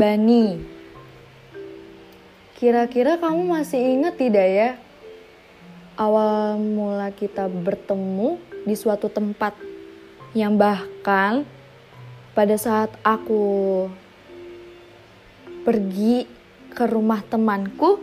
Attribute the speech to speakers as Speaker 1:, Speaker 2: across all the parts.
Speaker 1: Bani, kira-kira kamu masih ingat tidak ya awal mula kita bertemu di suatu tempat yang bahkan pada saat aku pergi ke rumah temanku,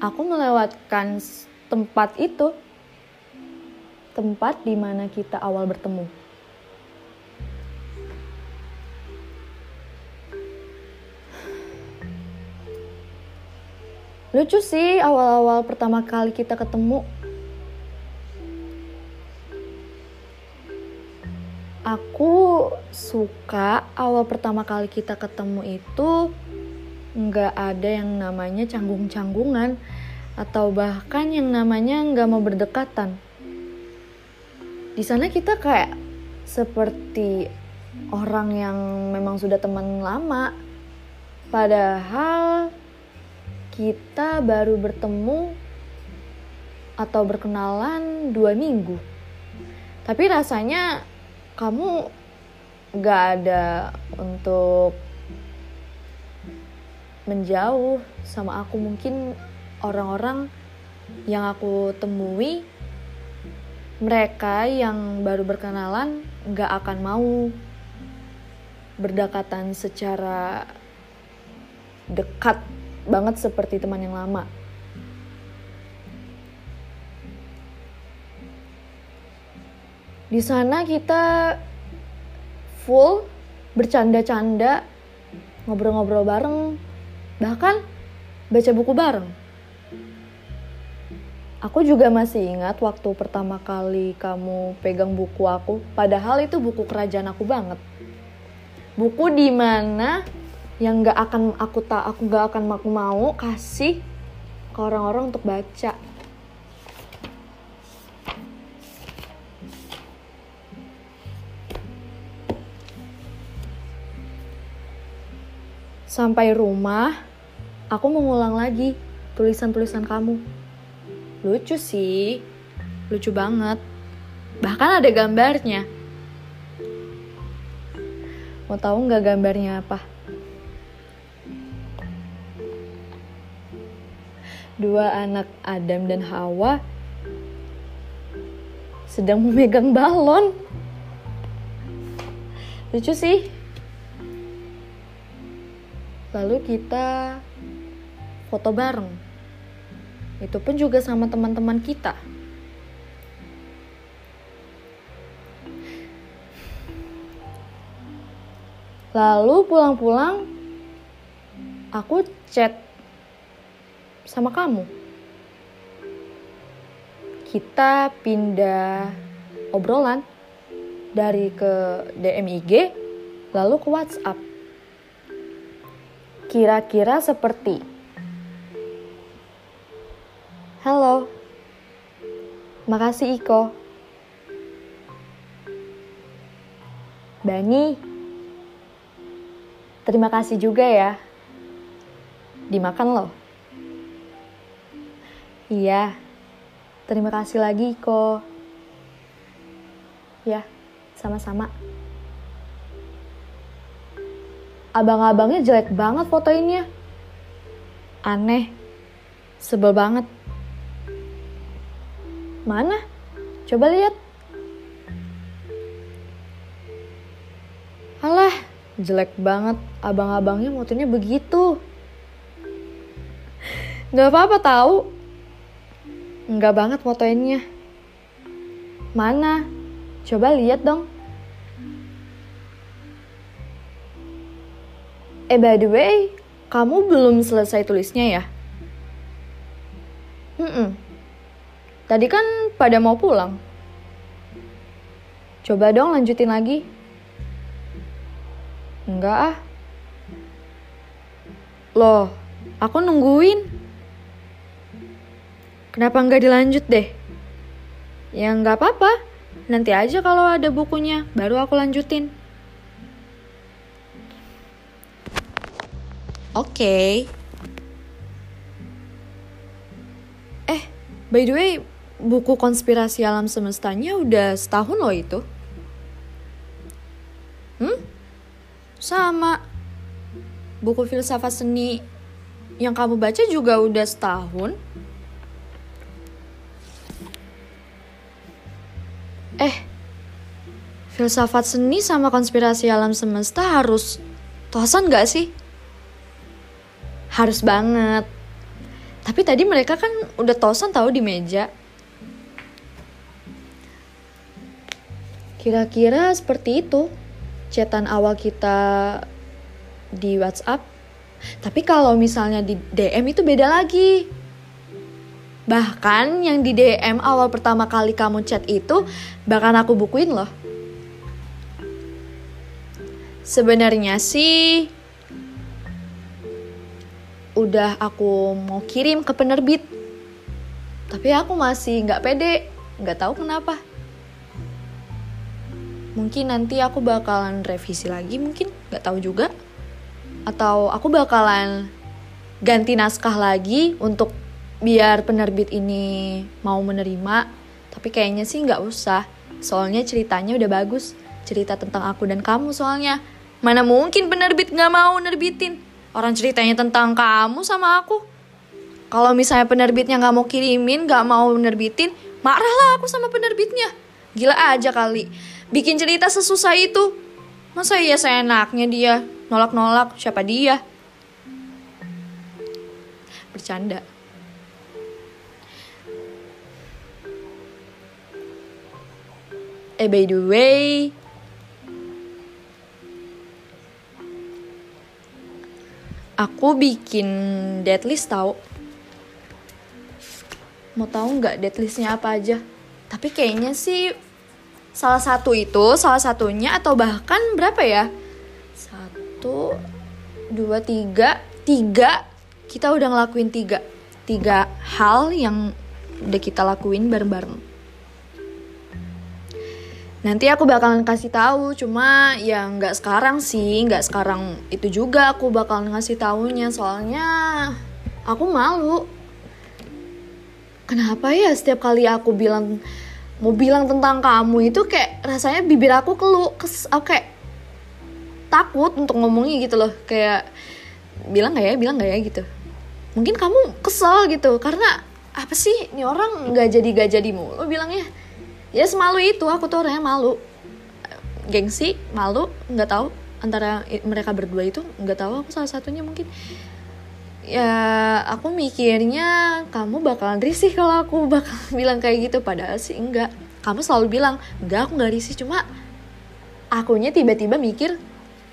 Speaker 1: aku melewatkan tempat itu, tempat di mana kita awal bertemu. Lucu sih awal-awal pertama kali kita ketemu. Aku suka awal pertama kali kita ketemu itu nggak ada yang namanya canggung-canggungan atau bahkan yang namanya nggak mau berdekatan. Di sana kita kayak seperti orang yang memang sudah teman lama, padahal kita baru bertemu atau berkenalan dua minggu. Tapi rasanya kamu gak ada untuk menjauh sama aku mungkin orang-orang yang aku temui mereka yang baru berkenalan gak akan mau berdekatan secara dekat banget seperti teman yang lama. Di sana kita full bercanda-canda, ngobrol-ngobrol bareng, bahkan baca buku bareng. Aku juga masih ingat waktu pertama kali kamu pegang buku aku, padahal itu buku kerajaan aku banget. Buku di mana yang nggak akan aku tak aku nggak akan aku mau kasih ke orang-orang untuk baca. Sampai rumah aku mengulang lagi tulisan-tulisan kamu. Lucu sih lucu banget. Bahkan ada gambarnya. Mau tahu nggak gambarnya apa dua anak Adam dan Hawa sedang memegang balon. Lucu sih. Lalu kita foto bareng. Itu pun juga sama teman-teman kita. Lalu pulang-pulang aku chat sama kamu. Kita pindah obrolan dari ke DMIG lalu ke WhatsApp. Kira-kira seperti Halo. Makasih Iko. Bani. Terima kasih juga ya. Dimakan loh. Iya, terima kasih lagi kok. Ya, sama-sama. Abang-abangnya jelek banget fotoinnya. Aneh, sebel banget. Mana? Coba lihat. Alah, jelek banget. Abang-abangnya fotonya begitu. Gak apa-apa tahu Enggak banget fotoinnya. Mana? Coba lihat dong. Eh by the way, kamu belum selesai tulisnya ya? Hmm, tadi kan pada mau pulang. Coba dong lanjutin lagi. Enggak ah. Loh, aku nungguin. Kenapa nggak dilanjut deh? Ya nggak apa-apa. Nanti aja kalau ada bukunya, baru aku lanjutin. Oke. Okay. Eh, by the way, buku konspirasi alam semestanya udah setahun loh itu. Hmm? Sama. buku filsafat seni yang kamu baca juga udah setahun. Filsafat seni sama konspirasi alam semesta harus tosan gak sih? Harus banget. Tapi tadi mereka kan udah tosan tahu di meja. Kira-kira seperti itu chatan awal kita di WhatsApp. Tapi kalau misalnya di DM itu beda lagi. Bahkan yang di DM awal pertama kali kamu chat itu bahkan aku bukuin loh. Sebenarnya sih udah aku mau kirim ke penerbit. Tapi aku masih nggak pede, nggak tahu kenapa. Mungkin nanti aku bakalan revisi lagi mungkin nggak tahu juga. Atau aku bakalan ganti naskah lagi untuk biar penerbit ini mau menerima. Tapi kayaknya sih nggak usah soalnya ceritanya udah bagus. Cerita tentang aku dan kamu soalnya mana mungkin penerbit nggak mau nerbitin orang ceritanya tentang kamu sama aku kalau misalnya penerbitnya nggak mau kirimin nggak mau nerbitin marahlah aku sama penerbitnya gila aja kali bikin cerita sesusah itu. Masa iya saya enaknya dia nolak-nolak siapa dia? Bercanda. Eh by the way, aku bikin deadlist tau. Mau tahu nggak deadlistnya apa aja? Tapi kayaknya sih salah satu itu salah satunya atau bahkan berapa ya? Satu dua tiga. Tiga? Kita udah ngelakuin tiga. Tiga hal yang udah kita lakuin bareng-bareng nanti aku bakalan kasih tahu cuma ya nggak sekarang sih nggak sekarang itu juga aku bakalan ngasih tahunya soalnya aku malu. Kenapa ya setiap kali aku bilang mau bilang tentang kamu itu kayak rasanya bibir aku kelu kes kayak takut untuk ngomongnya gitu loh. Kayak bilang gak ya bilang gak ya gitu. Mungkin kamu kesel gitu karena apa sih ini orang nggak jadi gak jadi mulu bilangnya ya semalu itu aku tuh orangnya malu. Gengsi malu nggak tahu. Antara mereka berdua itu nggak tahu aku salah satunya mungkin. Ya aku mikirnya kamu bakalan risih kalau aku bakal bilang kayak gitu. Padahal sih enggak kamu selalu bilang enggak aku nggak risih. Cuma akunya tiba-tiba mikir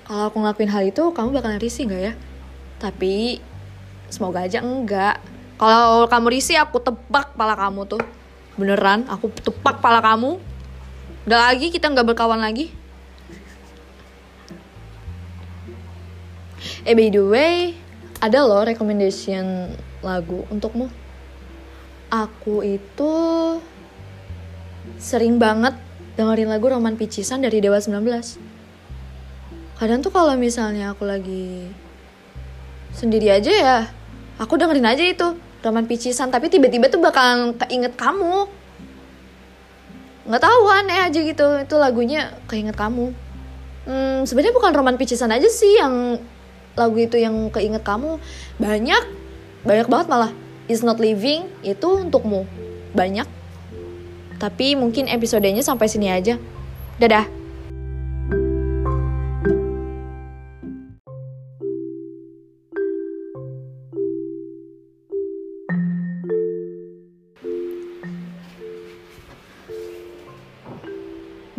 Speaker 1: kalau aku ngelakuin hal itu kamu bakalan risih nggak ya? Tapi semoga aja enggak kalau kamu risih aku tebak pala kamu tuh beneran aku tebak pala kamu udah lagi kita nggak berkawan lagi eh by the way ada loh recommendation lagu untukmu. Aku itu sering banget dengerin lagu Roman Picisan dari Dewa 19. Kadang tuh kalau misalnya aku lagi sendiri aja ya, aku dengerin aja itu Roman Picisan, tapi tiba-tiba tuh bakalan keinget kamu. Nggak tahu aneh aja gitu, itu lagunya keinget kamu. Hmm, sebenarnya bukan Roman Picisan aja sih yang lagu itu yang keinget kamu. Banyak banyak banget malah. Is not living itu untukmu. Banyak. Tapi mungkin episodenya sampai sini aja. Dadah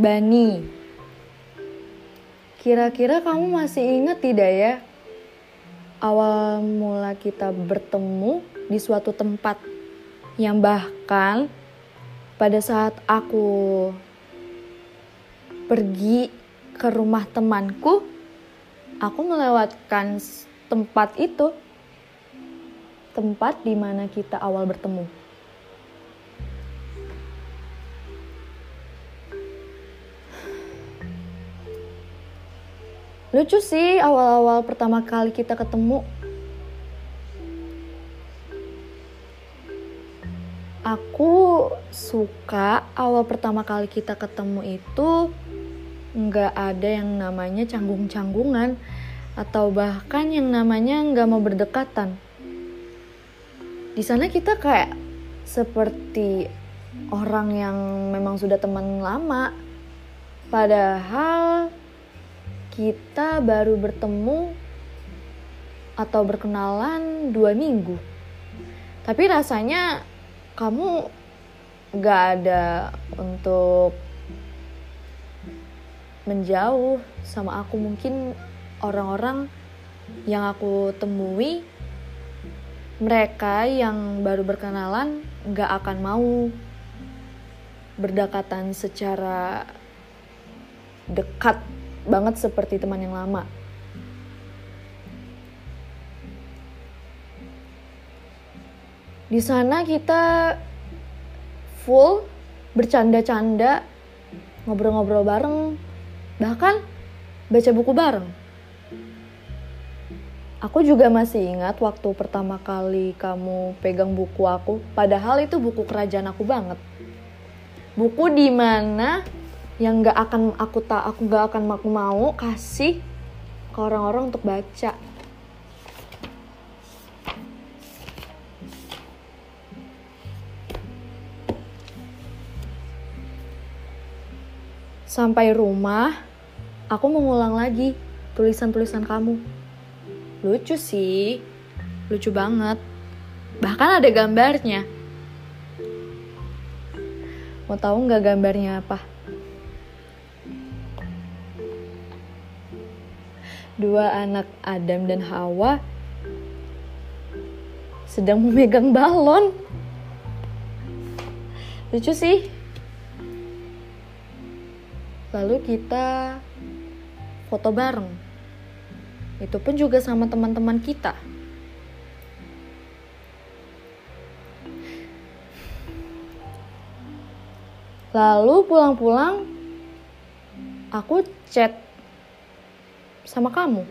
Speaker 1: Bani, kira-kira kamu masih ingat tidak ya awal mula kita bertemu di suatu tempat yang bahkan pada saat aku pergi ke rumah temanku, aku melewatkan tempat itu, tempat di mana kita awal bertemu. Lucu sih awal-awal pertama kali kita ketemu aku suka awal pertama kali kita ketemu itu nggak ada yang namanya canggung-canggungan atau bahkan yang namanya nggak mau berdekatan. Di sana kita kayak seperti orang yang memang sudah teman lama, padahal kita baru bertemu atau berkenalan dua minggu. Tapi rasanya kamu gak ada untuk menjauh sama aku mungkin orang-orang yang aku temui mereka yang baru berkenalan gak akan mau berdekatan secara dekat banget seperti teman yang lama. Di sana kita full bercanda-canda, ngobrol-ngobrol bareng, bahkan baca buku bareng. Aku juga masih ingat waktu pertama kali kamu pegang buku aku, padahal itu buku kerajaan aku banget. Buku di mana yang gak akan aku tak aku gak akan aku mau kasih ke orang-orang untuk baca. Sampai rumah, aku mengulang lagi tulisan-tulisan kamu. Lucu sih, lucu banget. Bahkan ada gambarnya. Mau tahu nggak gambarnya apa? Dua anak Adam dan Hawa sedang memegang balon. Lucu sih. Lalu kita foto bareng. Itu pun juga sama teman-teman kita. Lalu pulang-pulang aku chat sama kamu.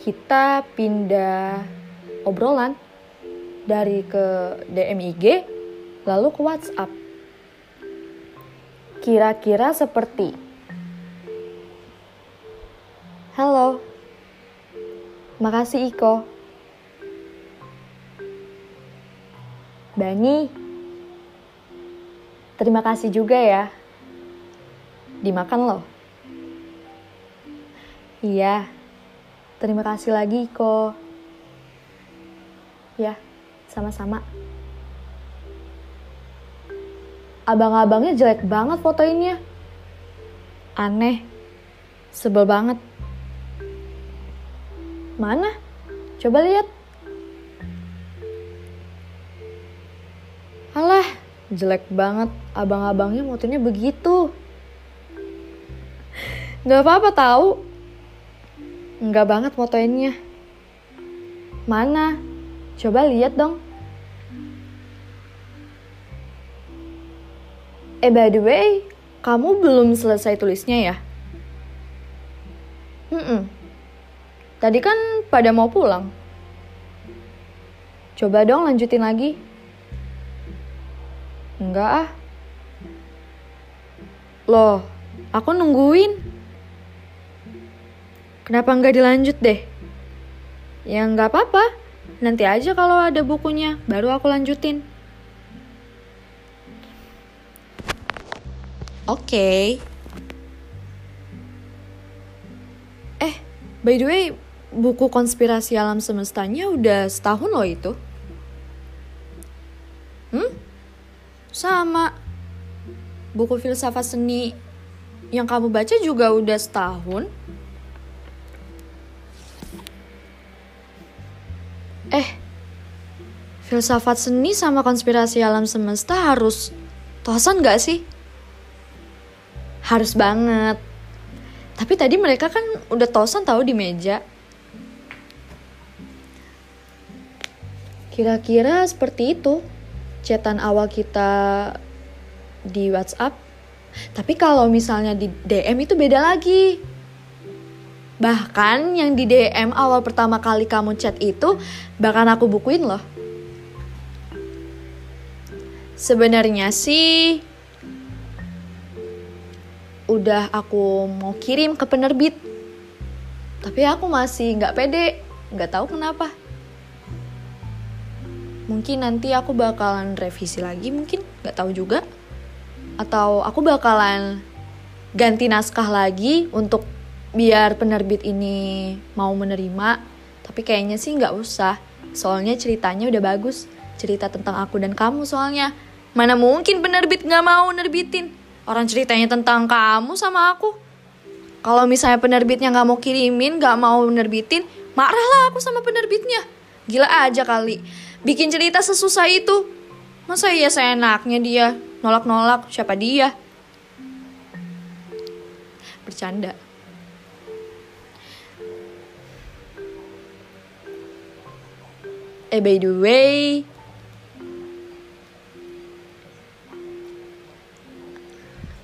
Speaker 1: Kita pindah obrolan dari ke DMIG lalu ke WhatsApp. Kira-kira seperti. Halo. Makasih Iko. Bani. Terima kasih juga ya. Dimakan loh Iya Terima kasih lagi Iko Ya, sama-sama abang-abangnya jelek banget fotoinnya. Aneh. Sebel banget. Mana? Coba lihat. Alah, jelek banget. Abang-abangnya fotonya begitu. Gak apa-apa tahu. Enggak banget fotoinnya. Mana? Coba lihat dong. Eh by the way, kamu belum selesai tulisnya ya? Hmm, tadi kan pada mau pulang. Coba dong lanjutin lagi. Enggak ah. Loh, aku nungguin. Kenapa nggak dilanjut deh? Ya nggak apa-apa. Nanti aja kalau ada bukunya, baru aku lanjutin. Oke. Okay. Eh, by the way, buku konspirasi alam semestanya udah setahun loh itu. Hmm? Sama. Buku filsafat seni yang kamu baca juga udah setahun. Eh, filsafat seni sama konspirasi alam semesta harus tosan gak sih? harus banget. Tapi tadi mereka kan udah tosan tahu di meja. Kira-kira seperti itu. Chatan awal kita di WhatsApp. Tapi kalau misalnya di DM itu beda lagi Bahkan yang di DM awal pertama kali kamu chat itu bahkan aku bukuin loh. Sebenarnya sih udah aku mau kirim ke penerbit. Tapi aku masih nggak pede nggak tahu kenapa. Mungkin nanti aku bakalan revisi lagi mungkin nggak tahu juga. Atau aku bakalan ganti naskah lagi untuk biar penerbit ini mau menerima tapi kayaknya sih nggak usah. Soalnya ceritanya udah bagus cerita tentang aku dan kamu soalnya. Mana mungkin penerbit nggak mau nerbitin? Orang ceritanya tentang kamu sama aku. Kalau misalnya penerbitnya nggak mau kirimin nggak mau nerbitin marahlah aku sama penerbitnya. Gila aja kali. Bikin cerita sesusah itu. Masa iya saya enaknya dia? Nolak-nolak siapa dia? Bercanda eh by the way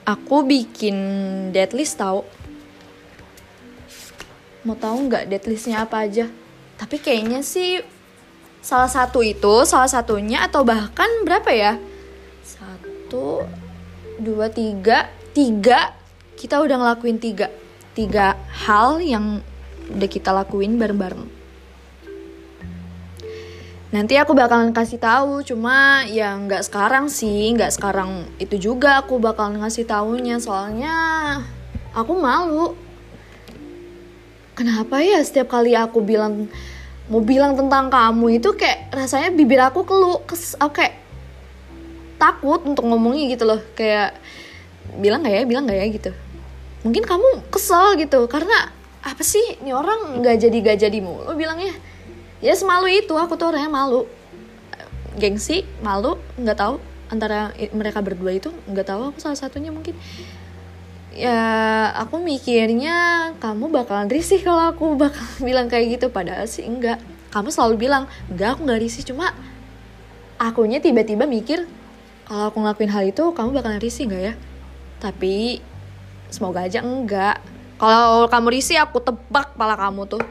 Speaker 1: aku bikin deadlist tau. Mau tahu nggak deadlistnya apa aja? Tapi kayaknya sih salah satu itu salah satunya atau bahkan berapa ya? Satu dua tiga. Tiga? Kita udah ngelakuin tiga. Tiga hal yang udah kita lakuin bareng-bareng nanti aku bakalan kasih tahu cuma ya nggak sekarang sih nggak sekarang itu juga aku bakalan ngasih tahunya soalnya aku malu. Kenapa ya setiap kali aku bilang mau bilang tentang kamu itu kayak rasanya bibir aku kelu kes kayak takut untuk ngomongnya gitu loh. Kayak bilang gak ya bilang gak ya gitu. Mungkin kamu kesel gitu karena apa sih ini orang nggak jadi gak jadi mulu bilangnya ya semalu itu aku tuh orangnya malu. Gengsi malu nggak tahu. Antara mereka berdua itu nggak tahu aku salah satunya mungkin. Ya aku mikirnya kamu bakalan risih kalau aku bakal bilang kayak gitu. Padahal sih enggak. Kamu selalu bilang enggak aku nggak risih. Cuma akunya tiba-tiba mikir kalau aku ngelakuin hal itu kamu bakalan risih nggak ya? Tapi semoga aja enggak. Kalau kamu risih aku tebak pala kamu tuh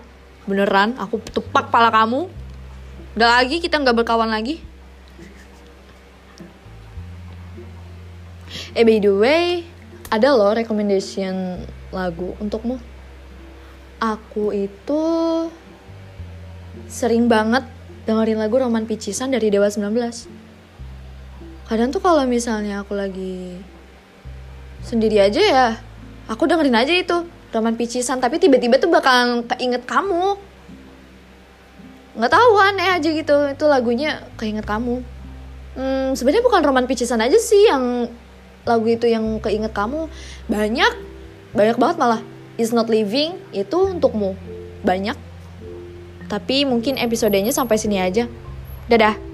Speaker 1: beneran aku tebak pala kamu udah lagi kita nggak berkawan lagi eh by the way ada loh recommendation lagu untukmu. Aku itu sering banget dengerin lagu Roman Picisan dari Dewa 19. Kadang tuh kalau misalnya aku lagi sendiri aja ya, aku dengerin aja itu Roman Picisan, tapi tiba-tiba tuh bakalan keinget kamu. Nggak tahu aneh aja gitu, itu lagunya keinget kamu. Hmm, sebenarnya bukan Roman Picisan aja sih yang lagu itu yang keinget kamu. Banyak banyak banget malah. Is not living itu untukmu. Banyak. Tapi mungkin episodenya sampai sini aja. Dadah